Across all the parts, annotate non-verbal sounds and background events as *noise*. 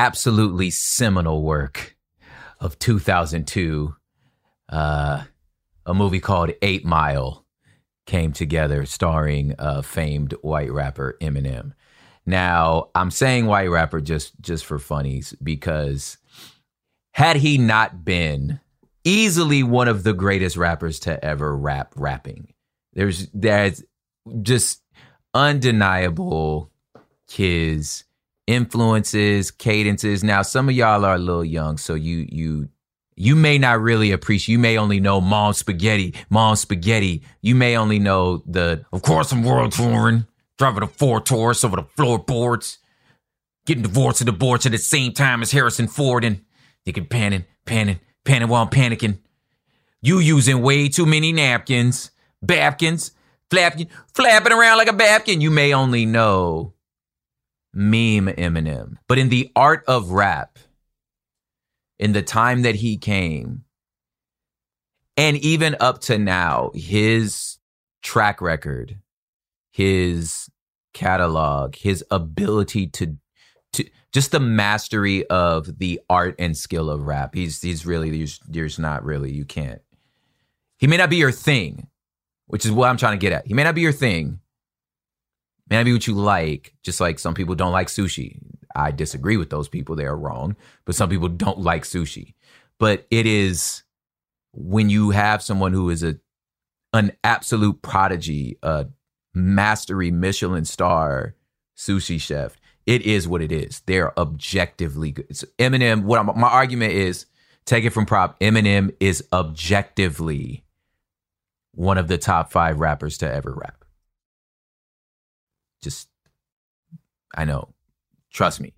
absolutely seminal work of 2002, uh, a movie called Eight Mile came together, starring uh, famed white rapper Eminem. Now, I'm saying white rapper just just for funnies because had he not been easily one of the greatest rappers to ever rap rapping, there's there's just undeniable his influences, cadences. Now, some of y'all are a little young, so you you you may not really appreciate. You may only know Mom Spaghetti, Mom Spaghetti. You may only know the. Of course, I'm world touring, driving a Ford Taurus over the floorboards, getting divorced and divorced at the same time as Harrison Ford, and thinking panning, panning, panning while I'm panicking. You using way too many napkins, babkins flapping, flapping around like a babkin. You may only know meme Eminem, but in the art of rap, in the time that he came, and even up to now, his track record, his catalog, his ability to to just the mastery of the art and skill of rap. He's he's really there's, there's not really you can't. He may not be your thing, which is what I'm trying to get at. He may not be your thing, may not be what you like, just like some people don't like sushi. I disagree with those people. They are wrong. But some people don't like sushi. But it is when you have someone who is a an absolute prodigy, a mastery Michelin star sushi chef, it is what it is. They're objectively good. It's Eminem, what I'm, my argument is, take it from prop, Eminem is objectively one of the top five rappers to ever rap. Just, I know, trust me.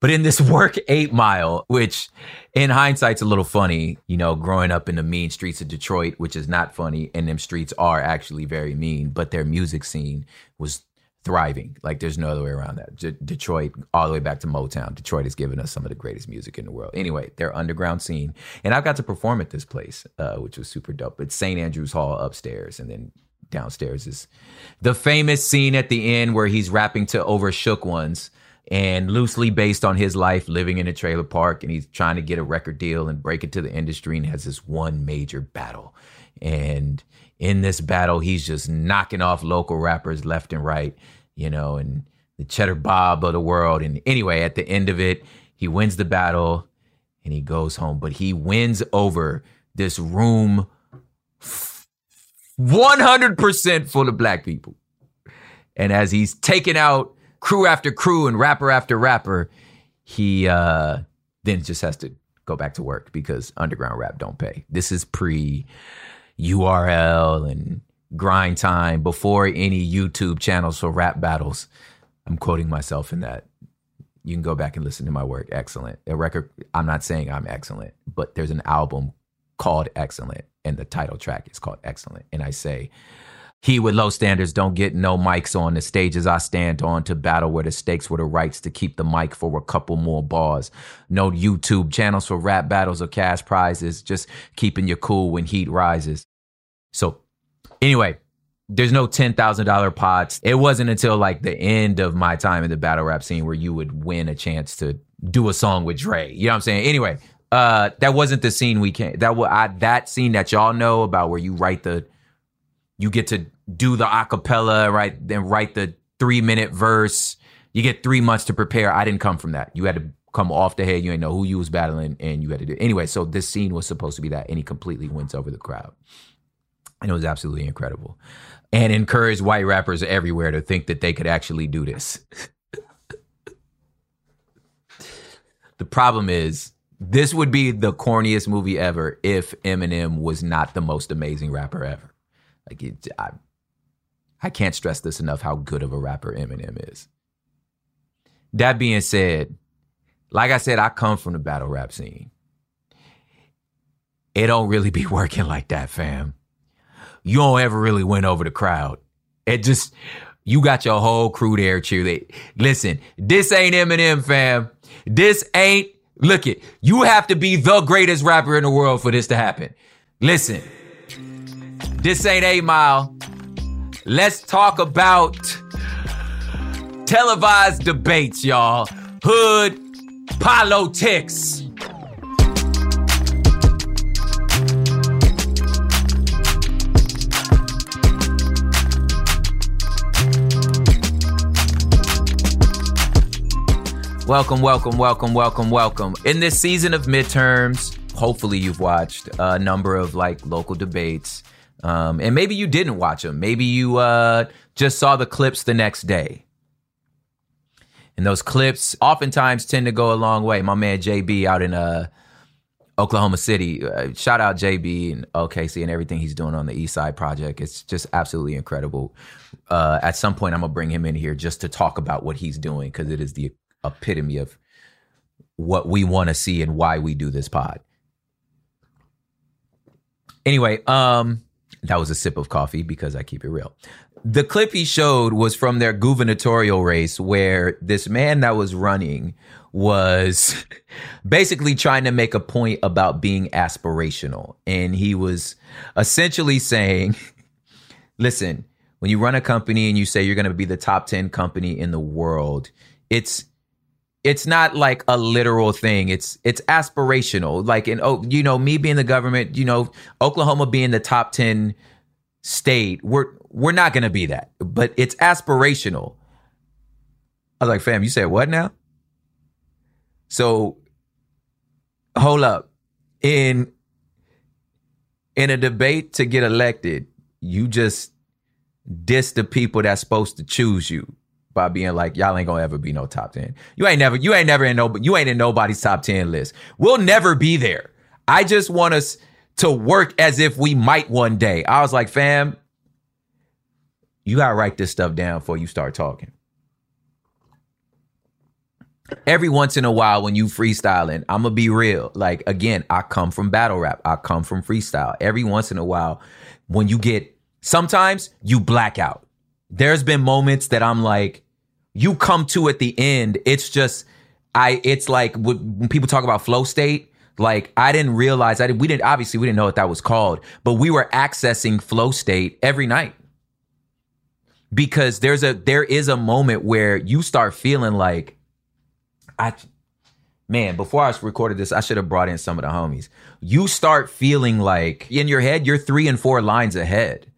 But in this *laughs* work eight mile, which in hindsight's a little funny, you know, growing up in the mean streets of Detroit, which is not funny, and them streets are actually very mean, but their music scene was thriving. Like there's no other way around that. Detroit, all the way back to Motown. Detroit has given us some of the greatest music in the world. Anyway, their underground scene, and I've got to perform at this place, uh, which was super dope. It's St. Andrews Hall upstairs, and then downstairs is the famous scene at the end where he's rapping to overshook Ones. And loosely based on his life living in a trailer park, and he's trying to get a record deal and break into the industry, and has this one major battle. And in this battle, he's just knocking off local rappers left and right, you know, and the Cheddar Bob of the world. And anyway, at the end of it, he wins the battle and he goes home. But he wins over this room 100% full of black people. And as he's taking out crew after crew and rapper after rapper, he uh, then just has to go back to work because underground rap don't pay. This is pre URL and grind time before any YouTube channels for rap battles. I'm quoting myself in that. You can go back and listen to my work. Excellent. A record. I'm not saying I'm excellent, but there's an album called Excellent, and the title track is called Excellent. And I say, he with low standards don't get no mics on the stages I stand on to battle where the stakes were the rights to keep the mic for a couple more bars. No YouTube channels for rap battles or cash prizes, just keeping you cool when heat rises. So, anyway, there's no $10,000 pots. It wasn't until like the end of my time in the battle rap scene where you would win a chance to do a song with Dre. You know what I'm saying? Anyway, uh, that wasn't the scene we came. That was I, that scene that y'all know about where you write the, you get to do the acapella, right? Then write the three minute verse. You get three months to prepare. I didn't come from that. You had to come off the head. You didn't know who you was battling, and you had to do. Anyway, so this scene was supposed to be that, and he completely wins over the crowd, and it was absolutely incredible, and encouraged white rappers everywhere to think that they could actually do this. *laughs* the problem is this would be the corniest movie ever if Eminem was not the most amazing rapper ever. Like it, I, I can't stress this enough how good of a rapper Eminem is. That being said, like I said, I come from the battle rap scene. It don't really be *laughs* working like that, fam. You don't ever really win over the crowd. It just you got your whole crew there cheer. Listen, this ain't Eminem, fam. This ain't look it. You have to be the greatest rapper in the world for this to happen. Listen, this ain't A Mile. Let's talk about televised debates, y'all. Hood politics. Welcome, welcome, welcome, welcome, welcome. In this season of midterms, hopefully you've watched a number of like local debates. Um, and maybe you didn't watch them. Maybe you uh, just saw the clips the next day. And those clips oftentimes tend to go a long way. My man JB out in uh, Oklahoma City, uh, shout out JB and OKC and everything he's doing on the East Side Project. It's just absolutely incredible. Uh, at some point, I'm gonna bring him in here just to talk about what he's doing because it is the epitome of what we want to see and why we do this pod. Anyway, um, that was a sip of coffee because I keep it real. The clip he showed was from their gubernatorial race where this man that was running was *laughs* basically trying to make a point about being aspirational. And he was essentially saying, *laughs* listen, when you run a company and you say you're going to be the top 10 company in the world, it's it's not like a literal thing. It's it's aspirational. Like in oh, you know, me being the government, you know, Oklahoma being the top 10 state, we're we're not gonna be that. But it's aspirational. I was like, fam, you said what now? So hold up. In in a debate to get elected, you just diss the people that's supposed to choose you by being like, y'all ain't gonna ever be no top 10. You ain't never, you ain't never in no, you ain't in nobody's top 10 list. We'll never be there. I just want us to work as if we might one day. I was like, fam, you gotta write this stuff down before you start talking. Every once in a while, when you freestyling, I'm gonna be real. Like again, I come from battle rap. I come from freestyle. Every once in a while, when you get sometimes you black out. There's been moments that I'm like, you come to at the end, it's just I it's like when people talk about flow state, like I didn't realize I didn't we didn't obviously we didn't know what that was called, but we were accessing flow state every night. Because there's a there is a moment where you start feeling like I man, before I recorded this, I should have brought in some of the homies. You start feeling like in your head, you're three and four lines ahead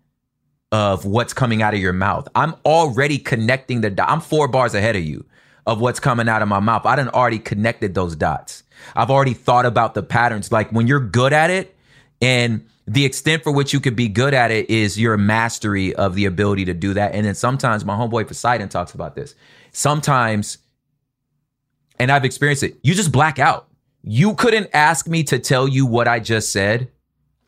of what's coming out of your mouth. I'm already connecting the dot. I'm four bars ahead of you of what's coming out of my mouth. I done already connected those dots. I've already thought about the patterns. Like when you're good at it and the extent for which you could be good at it is your mastery of the ability to do that. And then sometimes my homeboy Poseidon talks about this. Sometimes, and I've experienced it, you just black out. You couldn't ask me to tell you what I just said.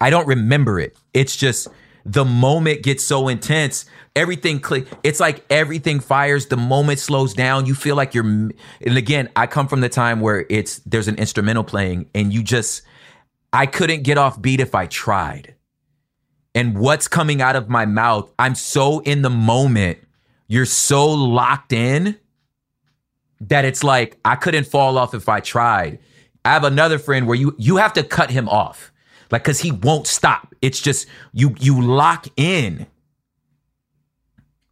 I don't remember it. It's just the moment gets so intense everything click it's like everything fires the moment slows down you feel like you're and again i come from the time where it's there's an instrumental playing and you just i couldn't get off beat if i tried. And what's coming out of my mouth i'm so in the moment you're so locked in that it's like i couldn't fall off if i tried. I have another friend where you you have to cut him off like because he won't stop it's just you you lock in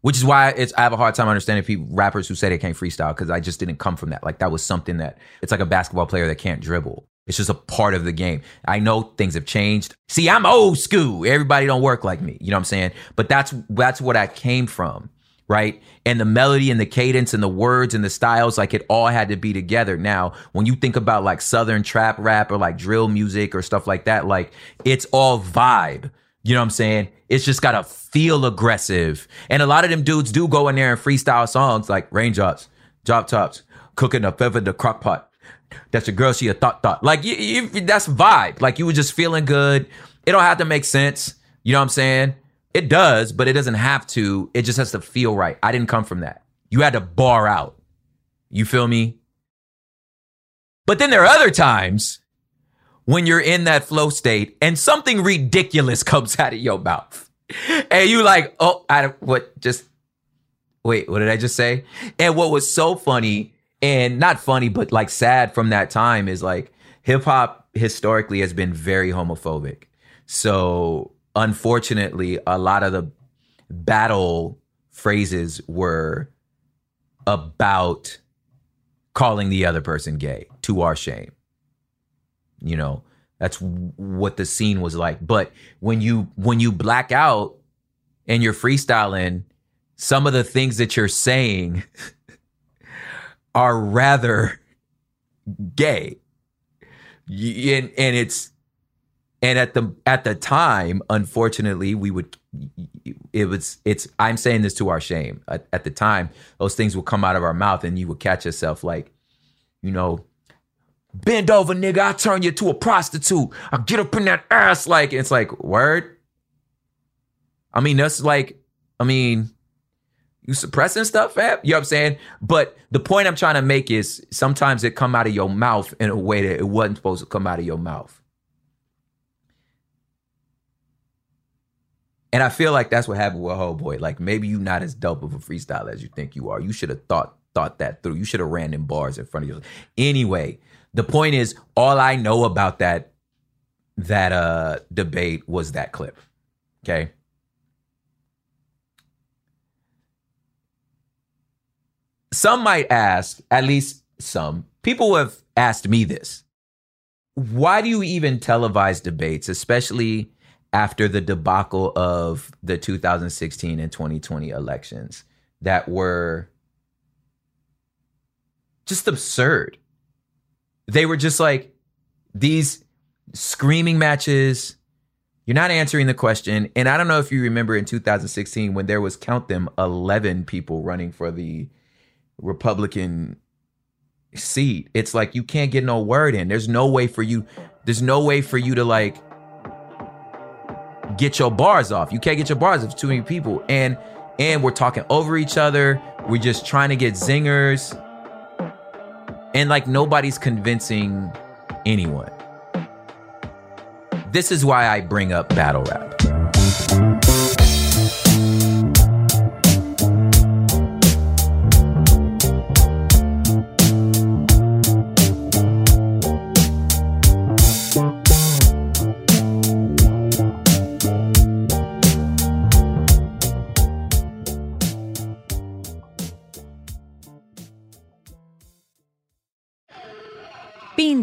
which is why it's I have a hard time understanding people rappers who say they can't freestyle because I just didn't come from that. Like that was something that it's like a basketball player that can't dribble. It's just a part of the game. I know things have changed. See, I'm old school. Everybody don't work like me. You know what I'm saying? But that's that's what I came from, right? And the melody and the cadence and the words and the styles, like it all had to be together. Now, when you think about like southern trap rap or like drill music or stuff like that, like it's all vibe. You know what I'm saying? It's just gotta feel aggressive. And a lot of them dudes do go in there and freestyle songs like raindrops, drop tops, cooking up feather the crock pot. That's your girl, she a thought thought. Like you, you, that's vibe. Like you were just feeling good. It don't have to make sense. You know what I'm saying? It does, but it doesn't have to. It just has to feel right. I didn't come from that. You had to bar out. You feel me? But then there are other times when you're in that flow state and something ridiculous *laughs* comes out of your mouth. And you like, oh, I what just wait, what did I just say? And what was so funny and not funny, but like sad from that time is like hip hop historically has been very homophobic. So unfortunately, a lot of the battle phrases were about calling the other person gay to our shame. You know, that's what the scene was like. But when you when you black out and you're freestyling, some of the things that you're saying *laughs* are rather gay. And, and it's and at the at the time unfortunately we would it was it's i'm saying this to our shame at, at, the time those things would come out of our mouth and you would catch yourself like you know bend over, nigga. I turn you to a prostitute. I get up in that ass like it's like word. I mean, that's like, I mean, you suppressing stuff, fam. You know what I'm saying? But the point I'm trying to make is sometimes it come out of your mouth in a way that it wasn't supposed to come out of your mouth. And I feel like that's what happened with Whole Boy. Like maybe you're not as dope of a freestyle as you think you are. You should have thought thought that through. You should have ran in bars in front of you. Anyway, the point is, all I know about that that uh debate was that clip. Okay. Some might ask, at least some people have asked me this. Why do you even televise debates, especially after the debacle of the 2016 and 2020 elections that were just absurd? they were just like these screaming matches. You're not answering the question. And I don't know if you remember in 2016 when there was count them 11 people running for the Republican seat. It's like you can't get no word in. There's no way for you there's no way for you to like get your bars off. You can't get your bars off too many people. And and we're talking over each other. We're just trying to get zingers and like nobody's convincing anyone. This is why I bring up battle rap.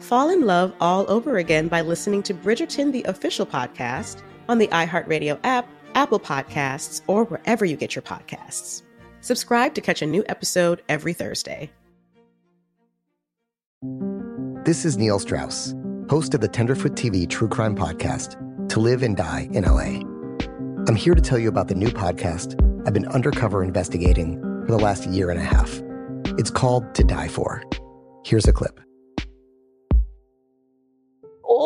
fall in love all over again by listening to Bridgerton, the official podcast, on the iHeartRadio app, Apple Podcasts, or wherever you get your podcasts. Subscribe to catch a new episode every Thursday. This is Neil Strauss, host of the Tenderfoot TV true crime podcast, To Live and Die in LA. I'm here to tell you about the new podcast I've been undercover investigating for the last year and a half. It's called To Die For. Here's a clip.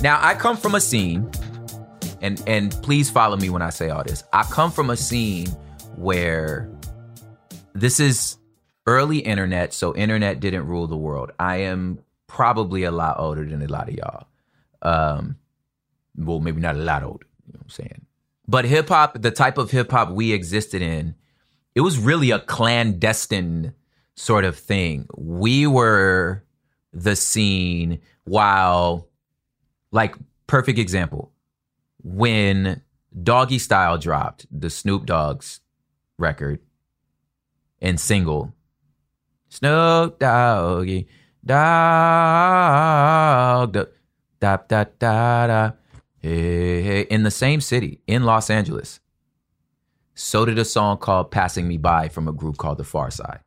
Now I come from a scene, and and please follow me when I say all this. I come from a scene where this is early internet, so internet didn't rule the world. I am probably a lot older than a lot of y'all. Um, well, maybe not a lot older. You know what I'm saying? But hip hop, the type of hip hop we existed in, it was really a clandestine sort of thing. We were the scene while like perfect example. When doggy style dropped the snoop dogg's record and single snoop doggy dog da da da da da hey, hey in the same city in los angeles so did a song called passing me by from a group called the Pharcyde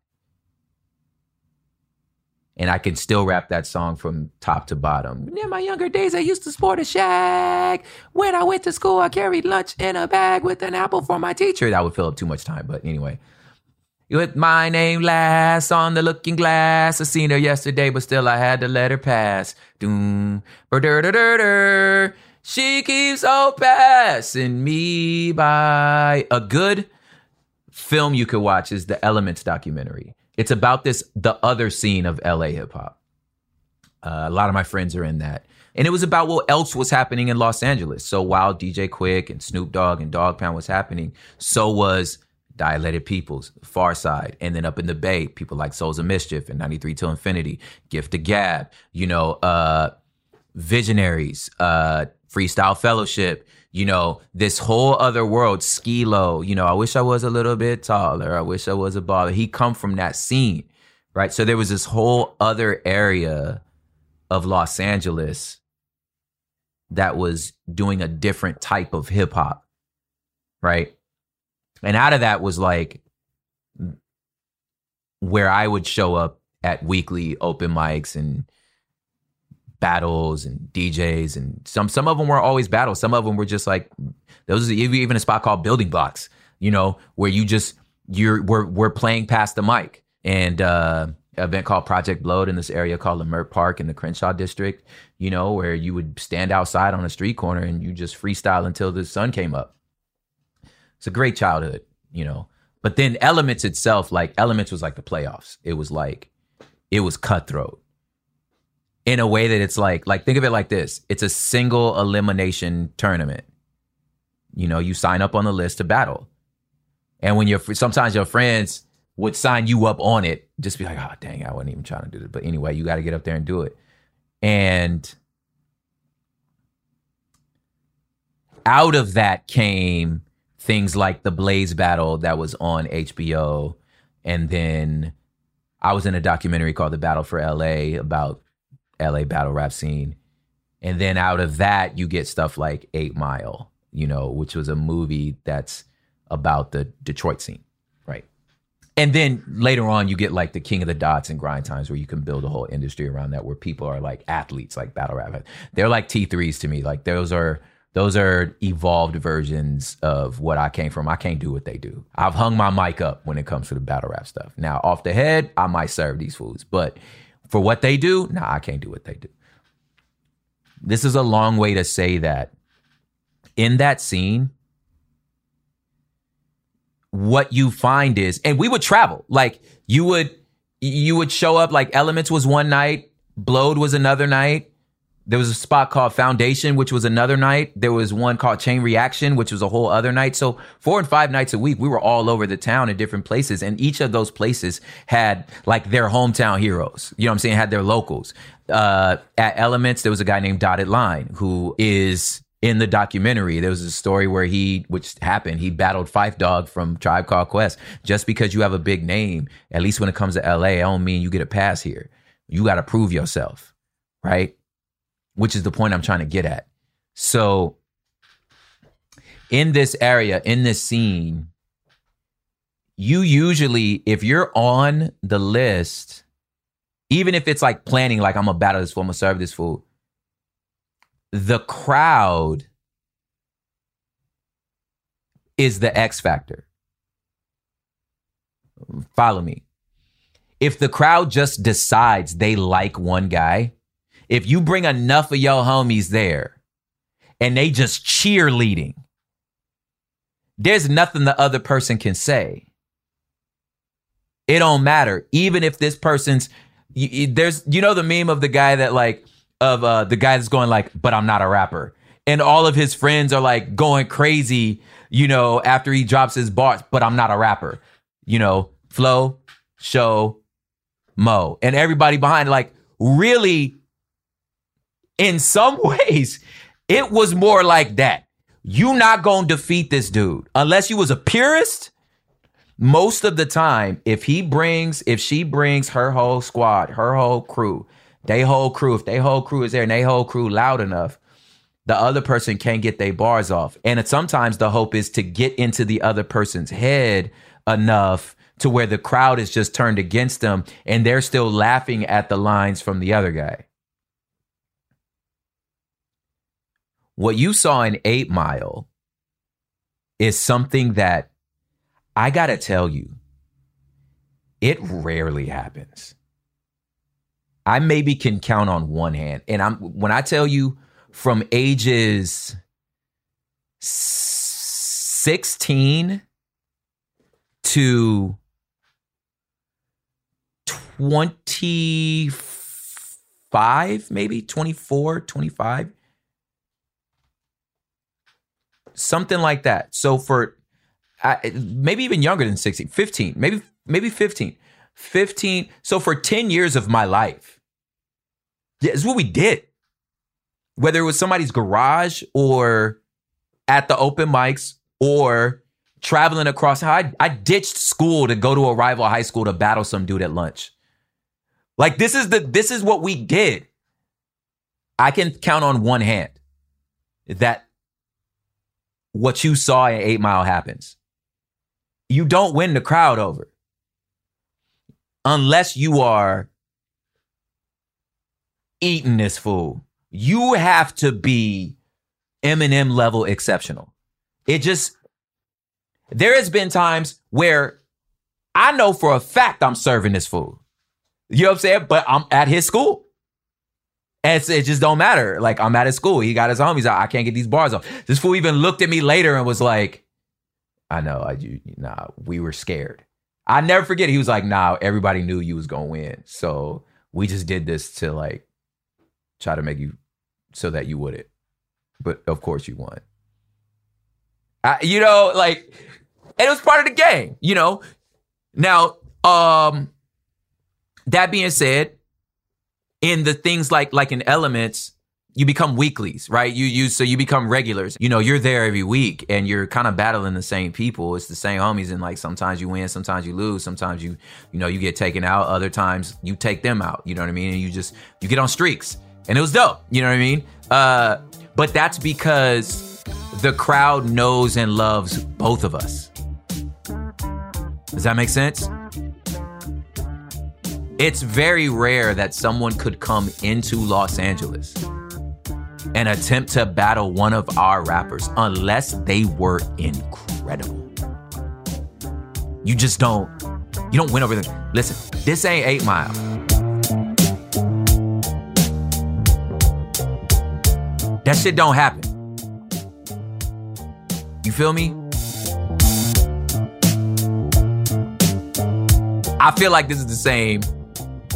and I can still rap that song from top to bottom. In my younger days, I used to sport a shag. When I went to school, I carried lunch in a bag with an apple for my teacher. That would fill up too much time, but anyway. With my name last on the looking glass. I seen her yesterday, but still I had to let her pass. Doom, She keeps on passing me by. A good film you could watch is the Elements documentary. It's about this the other scene of LA hip hop. Uh, a lot of my friends are in that. And it was about what else was happening in Los Angeles. So while DJ Quik and Snoop Dogg and Dog Pound was happening, so was Dilated Peoples, Pharcyde, and then up in the Bay, people like Souls of Mischief and 93 Till Infinity, Gift of Gab, you know, uh, Visionaries, uh, Freestyle Fellowship, you know, this whole other world, Skee-Lo, you know, I wish I was a little bit taller. I wish I was a baller. He come from that scene, right? So there was this whole other area of Los Angeles that was doing a different type of hip hop right? And out of that was like where I would show up at weekly open mics and battles and DJs and some some of them were always battles. Some of them were just like those was even a spot called Building Blocks, you know, where you just you're we're we're playing past the mic and uh event called Project Blowed in this area called Leimert Park in the Crenshaw district, you know, where you would stand outside on a street corner and you just freestyle until the sun came up. It's a great childhood, you know. But then Elements itself, like Elements was like the playoffs. It was like it was cutthroat in a way that it's like like think of it like this. It's a single elimination tournament. You know you sign up on the list to battle. And when you're sometimes your friends would sign you up on it just be like oh dang i wasn't even trying to do it but anyway you got to get up there and do it. And out of that came things like the blaze battle that was on hbo and then i was in a documentary called the battle for la about LA battle rap scene. And then out of that, you get stuff like Eight Mile, you know, which was a movie that's about the Detroit scene, right? And then later on, you get like the King of the Dots and Grind Times, where you can build a whole industry around that, where people are like athletes, like battle rap. They're like T3s to me. Like those are those are evolved versions of what I came from. I can't do what they do. I've hung my mic up when it comes to the battle rap stuff. Now, off the head, I might serve these foods, but for what they do, nah, I can't do what they do. This is a long way to say that in that scene, what you find is, and we would travel. Like you would, you would show up. Like Elements was one night, Blowed was another night, there was a spot called Foundation, which was another night. There was one called Chain Reaction, which was a whole other night. So four and five nights a week, we were all over the town in different places. And each of those places had like their hometown heroes. You know what I'm saying? Had their locals. Uh, at Elements, there was a guy named Dotted Line who is in the documentary. There was a story where he, which happened, he battled Phife Dawg from Tribe Called Quest. Just because you have a big name, at least when it comes to LA, I don't mean you get a pass here. You got to prove yourself, right? Which is the point I'm trying to get at. So, in this area, in this scene, you usually, if you're on the list, even if it's like planning, like I'm gonna battle this fool, I'm gonna serve this fool, the crowd is the X factor. Follow me. If the crowd just decides they like one guy, if you bring enough of your homies there and they just cheerleading, there's nothing the other person can say. It don't matter. Even if this person's there's you know the meme of the guy that like of uh the guy that's going like, but I'm not a rapper. And all of his friends are like going crazy, you know, after he drops his bars, but I'm not a rapper. You know, flow, show, mo. And everybody behind like really in some *laughs* ways, it was more like that. You not gonna defeat this dude unless you was a purist. Most of the time, if he brings, if she brings her whole squad, her whole crew, they whole crew, if they whole crew is there and they whole crew loud enough, the other person can't get their bars off. And sometimes the hope is to get into the other person's head enough to where the crowd is just turned against them and they're still laughing at the lines from the other guy. What you saw in Eight Mile is something that I got to tell you, it rarely happens. I maybe can count on one hand. And I'm when I tell you from ages 16 to 25 maybe 24 25 something like that. So for uh, maybe even younger than 16, 15, maybe maybe 15. 15. So for 10 years of my life, yeah, it's what we did. Whether it was somebody's garage or at the open mics or traveling across I, I ditched school to go to a rival high school to battle some dude at lunch. Like this is the this is what we did. I can count on one hand that what you saw in Eight Mile happens. You don't win the crowd over unless you are eating this food. You have to be Eminem level exceptional. It just, there has been times where I know for a fact I'm serving this food. You know what I'm saying? But I'm at his school. And it just don't matter. Like I'm at his school. He got his homies out. I can't get these bars off. This fool even looked at me later and was like, I know, I you, nah, we were scared. I never forget. He was like, nah, everybody knew you was gonna win. So we just did this to like try to make you so that you wouldn't. But of course you won. I, you know, like, and it was part of the game, you know. Now, um, that being said, in the things like like in elements, you become weeklies, right? You you so you become regulars. You know, you're there every week and you're kind of battling the same people. It's the same homies, and like sometimes you win, sometimes you lose, sometimes you you know you get taken out, other times you take them out. You know what I mean? And you just you get on streaks, and it was dope. You know what I mean? Uh, but that's because the crowd knows and loves both of us. Does that make sense? It's very rare that someone could come into Los Angeles and attempt to battle one of our rappers unless they were incredible. You just don't, you don't win over them. Listen, this ain't Eight Mile. That shit don't happen. You feel me? I feel like this is the same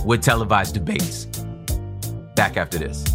with televised debates. Back after this.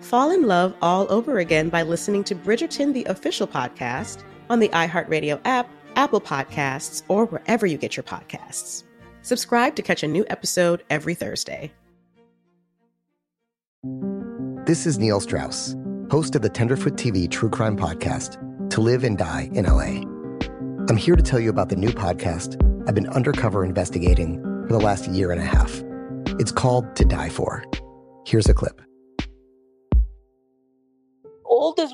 fall in love all over again by listening to Bridgerton, the official podcast, on the iHeartRadio app, Apple Podcasts, or wherever you get your podcasts. Subscribe to catch a new episode every Thursday. This is Neil Strauss, host of the Tenderfoot TV true crime podcast, To Live and Die in LA. I'm here to tell you about the new podcast I've been undercover investigating for the last year and a half. It's called To Die For. Here's a clip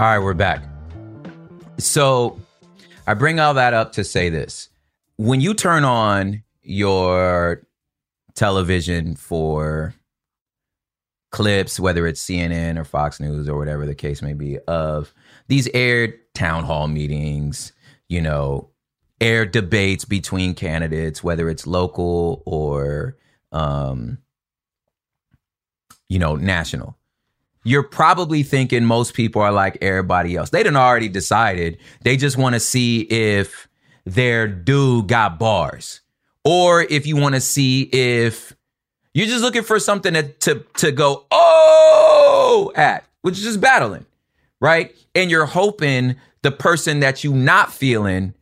All right, we're back. So I bring all that up to say this. When you turn on your television for clips, whether it's CNN or Fox News or whatever the case may be, of these aired town hall meetings, you know, aired debates between candidates, whether it's local or, um, you know, national you're probably thinking most people are like everybody else. They done already decided. They just want to see if their dude got bars. Or if you want to see if you're just looking for something to, to, to go, oh, at, which is just battling, right? And you're hoping the person that you not feeling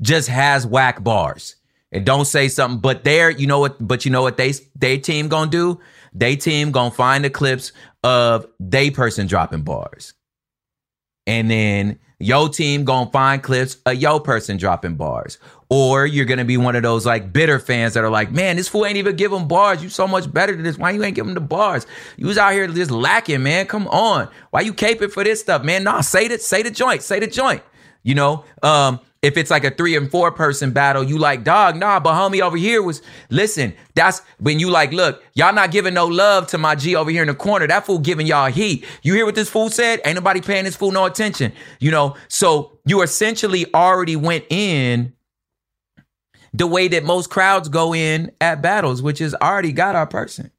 just has whack bars. And don't say something, but there, you know what, but you know what they they team gonna do? They team gonna find the clips of day person dropping bars. And then your team gonna find clips of your person dropping bars. Or you're gonna be one of those like bitter fans that are like, man, this fool ain't even give bars. You so much better than this. Why you ain't him the bars? You was out here just lacking, man. Come on. Why you caping for this stuff, man? Nah, say the say the joint, say the joint. You know, um, if it's like a three and four person battle, you like, dog, nah, but homie over here was, listen, that's when you like, look, y'all not giving no love to my G over here in the corner. That fool giving y'all heat. You hear what this fool said? Ain't nobody paying this fool no attention. You know, so you essentially already went in the way that most crowds go in at battles, which is already got our person.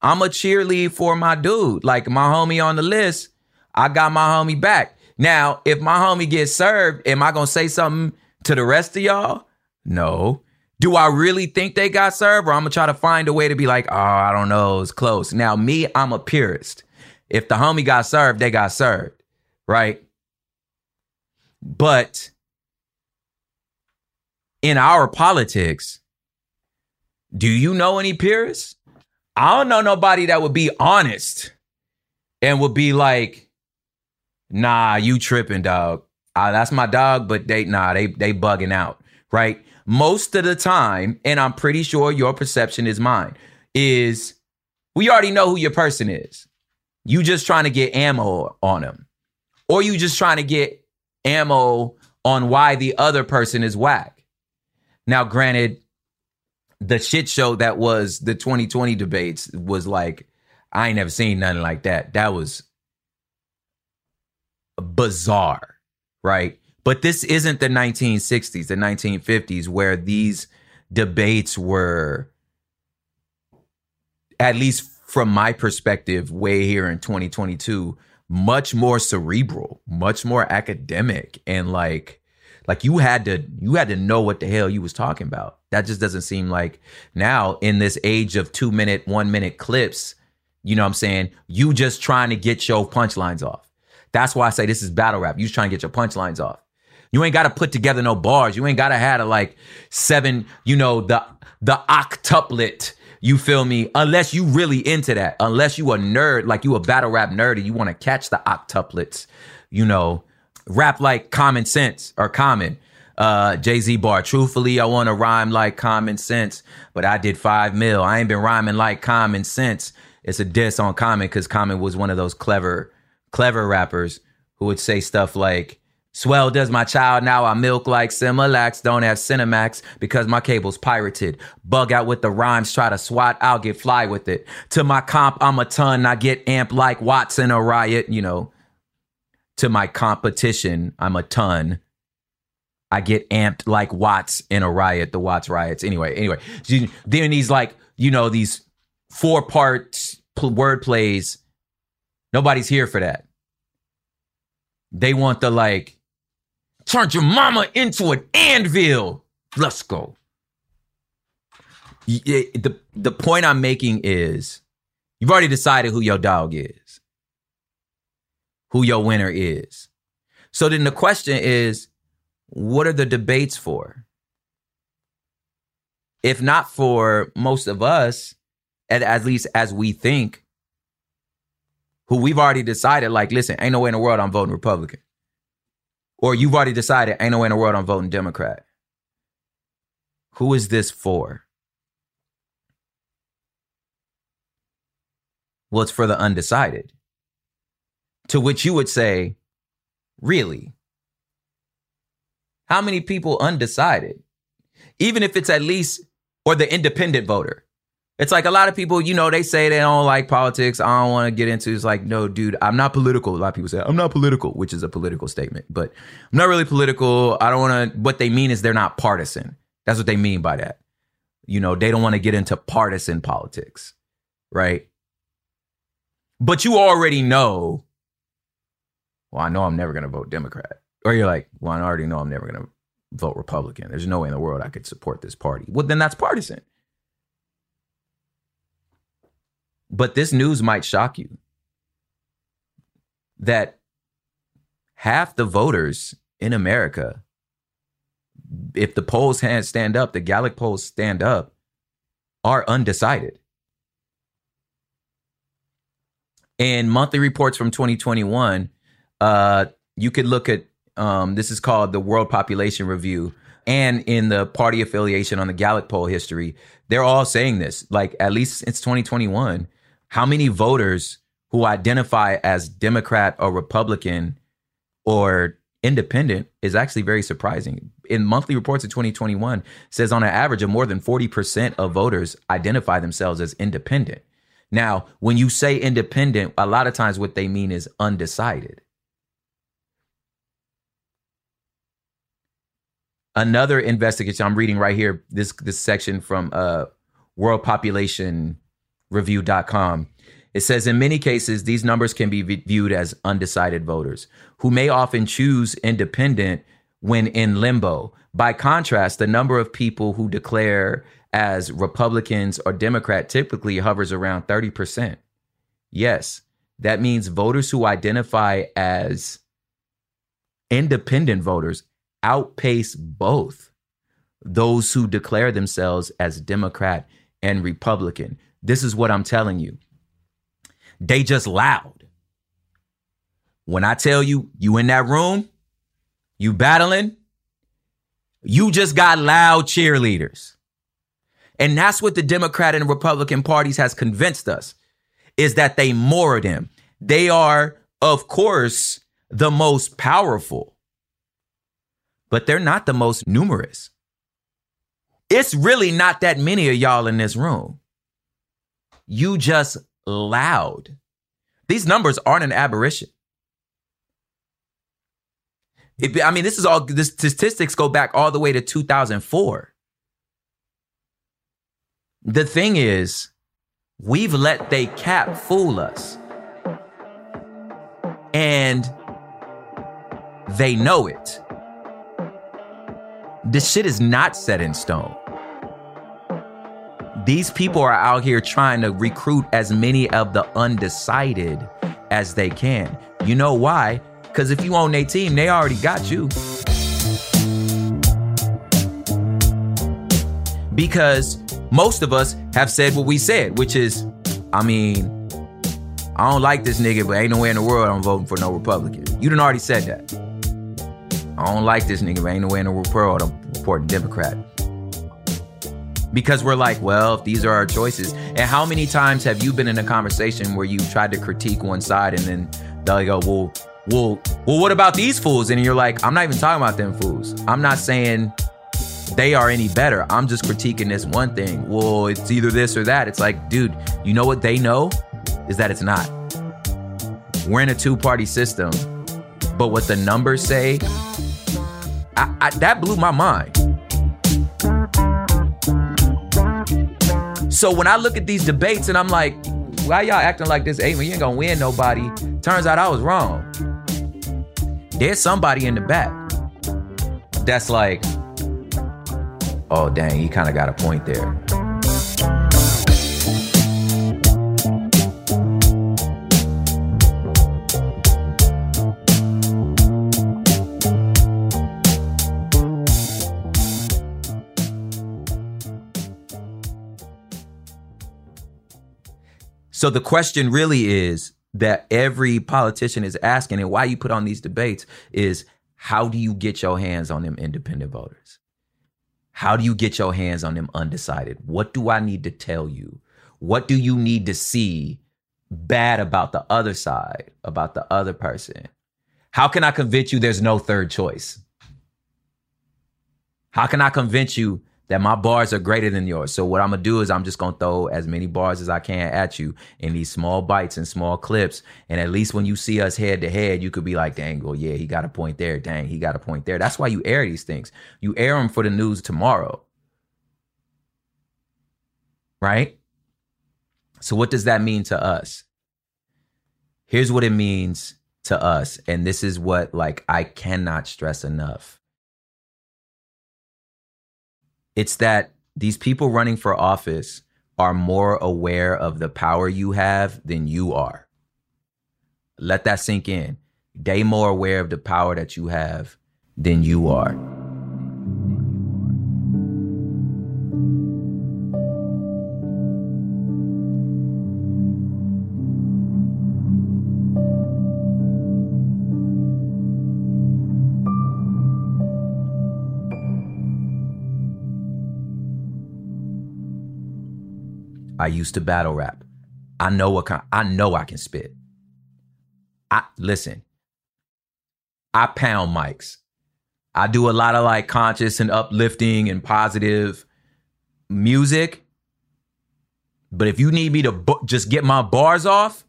I'm a cheerlead for my dude. Like my homie on the list, I got my homie back. Now, if my homie gets served, am I gonna say something to the rest of y'all? No. Do I really think they got served, or I'm gonna try to find a way to be like, oh, I don't know, it's close. Now, me, I'm a purist. If the homie got served, they got served, right? But in our politics, do you know any purists? I don't know nobody that would be honest and would be like, nah, you tripping, dog. Uh, that's my dog, but they nah, they they bugging out, right? Most of the time, and I'm pretty sure your perception is mine, is we already know who your person is. You just trying to get ammo on them. Or you just trying to get ammo on why the other person is whack. Now, granted, the shit show that was the 2020 debates was like, I ain't never seen nothing like that. That was bizarre, right? But this isn't the 1960s, the 1950s, where these debates were, at least from my perspective, way here in 2022, much more cerebral, much more academic, and like, like you had to you had to know what the hell you was talking about. That just doesn't seem like now in this age of two minute, one minute clips. You know what I'm saying? You just trying to get your punchlines off. That's why I say this is battle rap. You just trying to get your punchlines off. You ain't got to put together no bars. You ain't got to have a like seven, you know, the the octuplet. You feel me? Unless you really into that. Unless you a nerd, like you a battle rap nerd and you want to catch the octuplets, you know, rap like common sense or common. Uh, Jay Z bar. Truthfully, I want to rhyme like common sense, but I did five mil. I ain't been rhyming like common sense. It's a diss on Common because Common was one of those clever clever rappers who would say stuff like, Swell does my child now. I milk like Similac. Don't have Cinemax because my cable's pirated. Bug out with the rhymes. Try to swat. I'll get fly with it. To my comp, I'm a ton. I get amp like Watson or Riot. You know. To my competition, I'm a ton. I get amped like Watts in a riot, the Watts riots. Anyway, anyway, doing these like you know these four part word plays. Nobody's here for that. They want the like, turn your mama into an anvil. Let's go. The the point I'm making is, you've already decided who your dog is, who your winner is. So then the question is, what are the debates for? If not for most of us, at, at least as we think, who we've already decided, like, listen, ain't no way in the world I'm voting Republican. Or you've already decided, ain't no way in the world I'm voting Democrat. Who is this for? Well, it's for the undecided. To which you would say, really? How many people undecided? Even if it's at least, or the independent voter. It's like a lot of people, you know, they say they don't like politics. I don't want to get into. It's like, no, dude, I'm not political. A lot of people say I'm not political, which is a political statement, but I'm not really political. I don't want to. What they mean is they're not partisan. That's what they mean by that. You know, they don't want to get into partisan politics, right? But you already know. Well, I know I'm never going to vote Democrat. Or you're like, well, I already know I'm never going to vote Republican. There's no way in the world I could support this party. Well, then that's partisan. But this news might shock you that half the voters in America, if the polls stand up, the Gallup polls stand up, are undecided. In monthly reports from 2021, uh, you could look at um, this is called the World Population Review, and in the party affiliation on the Gallup poll history, they're all saying this. Like at least since 2021, how many voters who identify as Democrat or Republican or independent is actually very surprising. In monthly reports of 2021 says on an average of more than 40% of voters identify themselves as independent. Now, when you say independent, a lot of times what they mean is undecided. Another investigation I'm reading right here this this section from uh World Population review.com. It says in many cases, these numbers can be viewed as undecided voters who may often choose independent when in limbo. By contrast, the number of people who declare as Republicans or Democrat typically hovers around 30%. Yes, that means voters who identify as independent voters outpace both those who declare themselves as Democrat and Republican. This is what I'm telling you. They just loud. When I tell you, you in that room, you battling, you just got loud cheerleaders. And that's what the Democrat and Republican parties has convinced us is that they more of them. They are, of course, the most powerful, but they're not the most numerous. It's really not that many of y'all in this room you just loud. These numbers aren't an aberration. It, I mean, this is all the statistics go back all the way to 2004. The thing is, we've let they cap fool us. And they know it. This shit is not set in stone. These people are out here trying to recruit as many of the undecided as they can. You know why? Because if you own a team, they already got you. Because most of us have said what we said, which is, I mean, I don't like this nigga, but ain't no way in the world I'm voting for no Republican. You done already said that. I don't like this nigga, but ain't no way in the world I'm supporting Democrat because we're like, well, if these are our choices. And how many times have you been in a conversation where you tried to critique one side and then they'll go, oh, well, well, well, what about these fools? And you're like, I'm not even talking about them fools. I'm not saying they are any better. I'm just critiquing this one thing. Well, it's either this or that. It's like, dude, you know what they know is that it's not. We're in a two party system, but what the numbers say I, I, that blew my mind. So when I look at these debates and I'm like, why y'all acting like this when you ain't gonna win nobody? Turns out I was wrong. There's somebody in the back that's like, oh dang, he kind of got a point there. So the question really is that every politician is asking, and why you put on these debates is how do you get your hands on them independent voters? How do you get your hands on them undecided? What do I need to tell you? What do you need to see bad about the other side, about the other person? How can I convince you there's no third choice? How can I convince you that my bars are greater than yours. So what I'm gonna do is I'm just gonna throw as many bars as I can at you in these small bites and small clips. And at least when you see us head to head, you could be like, dang, well, yeah, he got a point there. Dang, he got a point there. That's why you air these things. You air them for the news tomorrow. Right? So what does that mean to us? Here's what it means to us. And this is what like I cannot stress enough it's that these people running for office are more aware of the power you have than you are. Let that sink in. They more aware of the power that you have than you are. I used to battle rap. I know what kind, I know I can spit. I listen. I pound mics. I do a lot of like conscious and uplifting and positive music. But if you need me to bu- just get my bars off,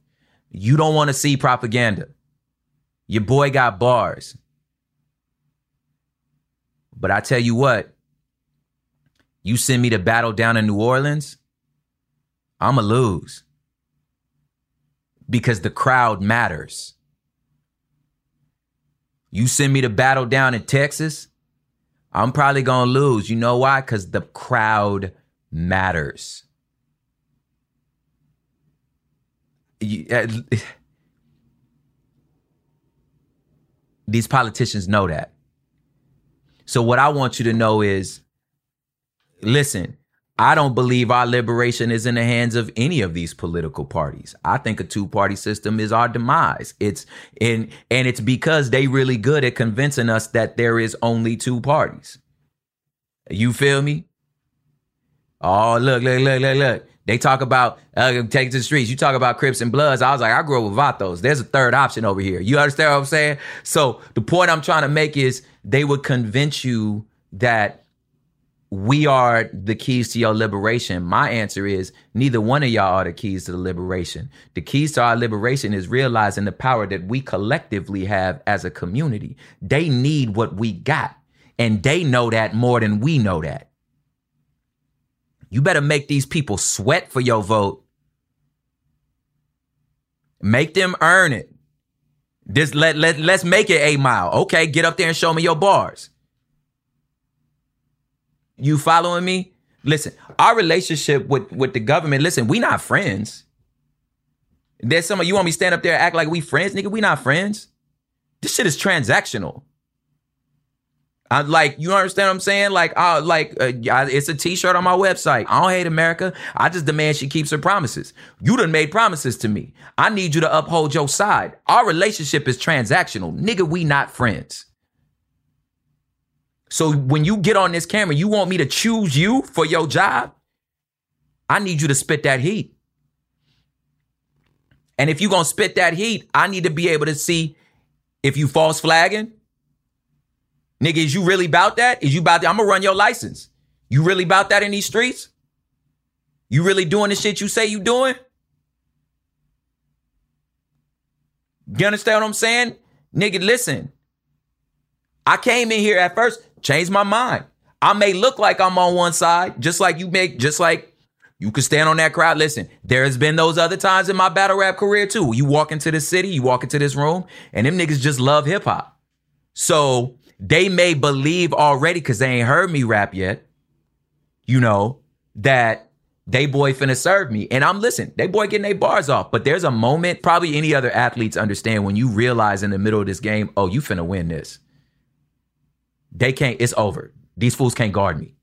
you don't want to see propaganda. Your boy got bars. But I tell you what, you send me to battle down in New Orleans, I'ma lose. Because the crowd matters. You send me to battle down in Texas, I'm probably gonna lose. You know why? Because the crowd matters. You, uh, *laughs* these politicians know that. So, what I want you to know is listen, I don't believe our liberation is in the hands of any of these political parties. I think a two-party system is our demise. It's in and it's because they really good at convincing us that there is only two parties. You feel me? Oh, look, look, look, look, look. They talk about uh, take to the streets. You talk about Crips and Bloods. I was like, I grew up with Vatos. There's a third option over here. You understand what I'm saying? So the point I'm trying to make is they would convince you that we are the keys to your liberation. My answer is neither one of y'all are the keys to the liberation. The keys to our liberation is realizing the power that we collectively have as a community. They need what we got, and they know that more than we know that. You better make these people sweat for your vote. Make them earn it. Just let, let, let's make it a mile. Okay, get up there and show me your bars. You following me? Listen, our relationship with with the government. Listen, we not friends. There's some of you want me stand up there act like we friends, nigga. We not friends. This shit is transactional. I like you understand what I'm saying? Like, uh, like uh, it's a T-shirt on my website. I don't hate America. I just demand she keeps her promises. You done made promises to me. I need you to uphold your side. Our relationship is transactional, nigga. We not friends. So when you get on this camera, you want me to choose you for your job? I need you to spit that heat. And if you're going to spit that heat, I need to be able to see if you false flagging. Nigga, is you really about that? Is you about that? I'm going to run your license. You really about that in these streets? You really doing the shit you say you doing? You understand what I'm saying? Nigga, listen. I came in here at first, changed my mind. I may look like I'm on one side, just like you make, just like you can stand on that crowd. Listen, there has been those other times in my battle rap career too. You walk into the city, you walk into this room, and them niggas just love hip hop. So they may believe already because they ain't heard me rap yet, you know, that they boy finna serve me. And I'm listen, they boy getting their bars off. But there's a moment, probably any other athletes understand when you realize in the middle of this game, oh, you finna win this. They can't, it's over. These fools can't guard me.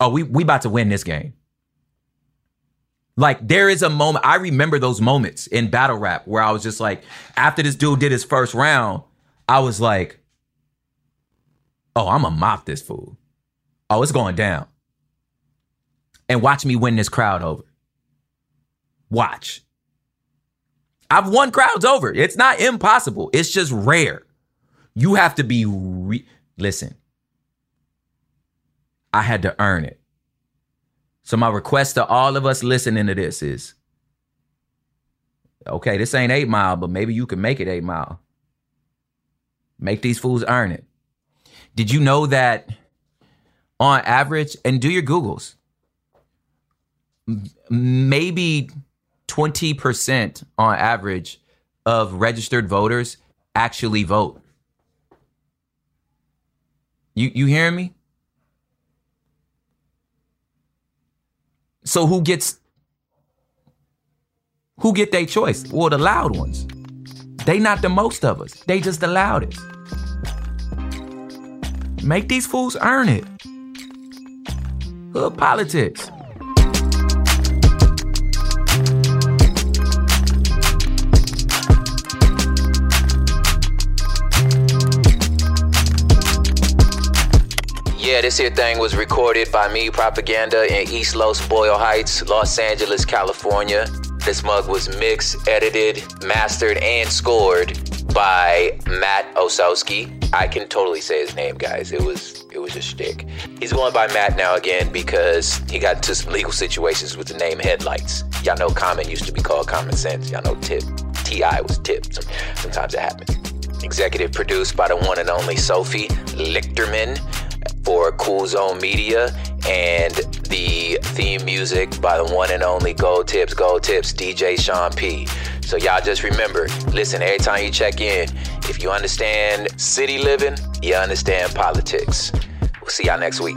Oh, we we about to win this game. Like there is a moment, I remember those moments in battle rap where I was just like, after this dude did his first round, I was like, oh, I'm gonna mop this fool. Oh, it's going down. And watch me win this crowd over. Watch. I've won crowds over. It's not impossible. It's just rare. You have to be re- listen. I had to earn it. So my request to all of us listening to this is okay, this ain't 8 mile, but maybe you can make it 8 mile. Make these fools earn it. Did you know that on average, and do your Googles, maybe 20% on average of registered voters actually vote? You you hearing me? So who gets who get their choice? Well, the loud ones. They not the most of us. They just the loudest. Make these fools earn it. Hood politics. Yeah, this here thing was recorded by me, Propaganda, in East Los Boyle Heights, Los Angeles, California. This mug was mixed, edited, mastered, and scored by Matt Osowski. I can totally say his name, guys. It was it was a shtick. He's going by Matt now again because he got into some legal situations with the name Headlights. Y'all know Common used to be called Common Sense. Y'all know Tip. T.I. was Tip. Sometimes it happens. Executive produced by the one and only Sophie Lichterman for Cool Zone Media and the theme music by the one and only Gold Tips, Gold Tips, DJ Sean P. So y'all just remember, listen, every time you check in, if you understand city living, you understand politics. We'll see y'all next week.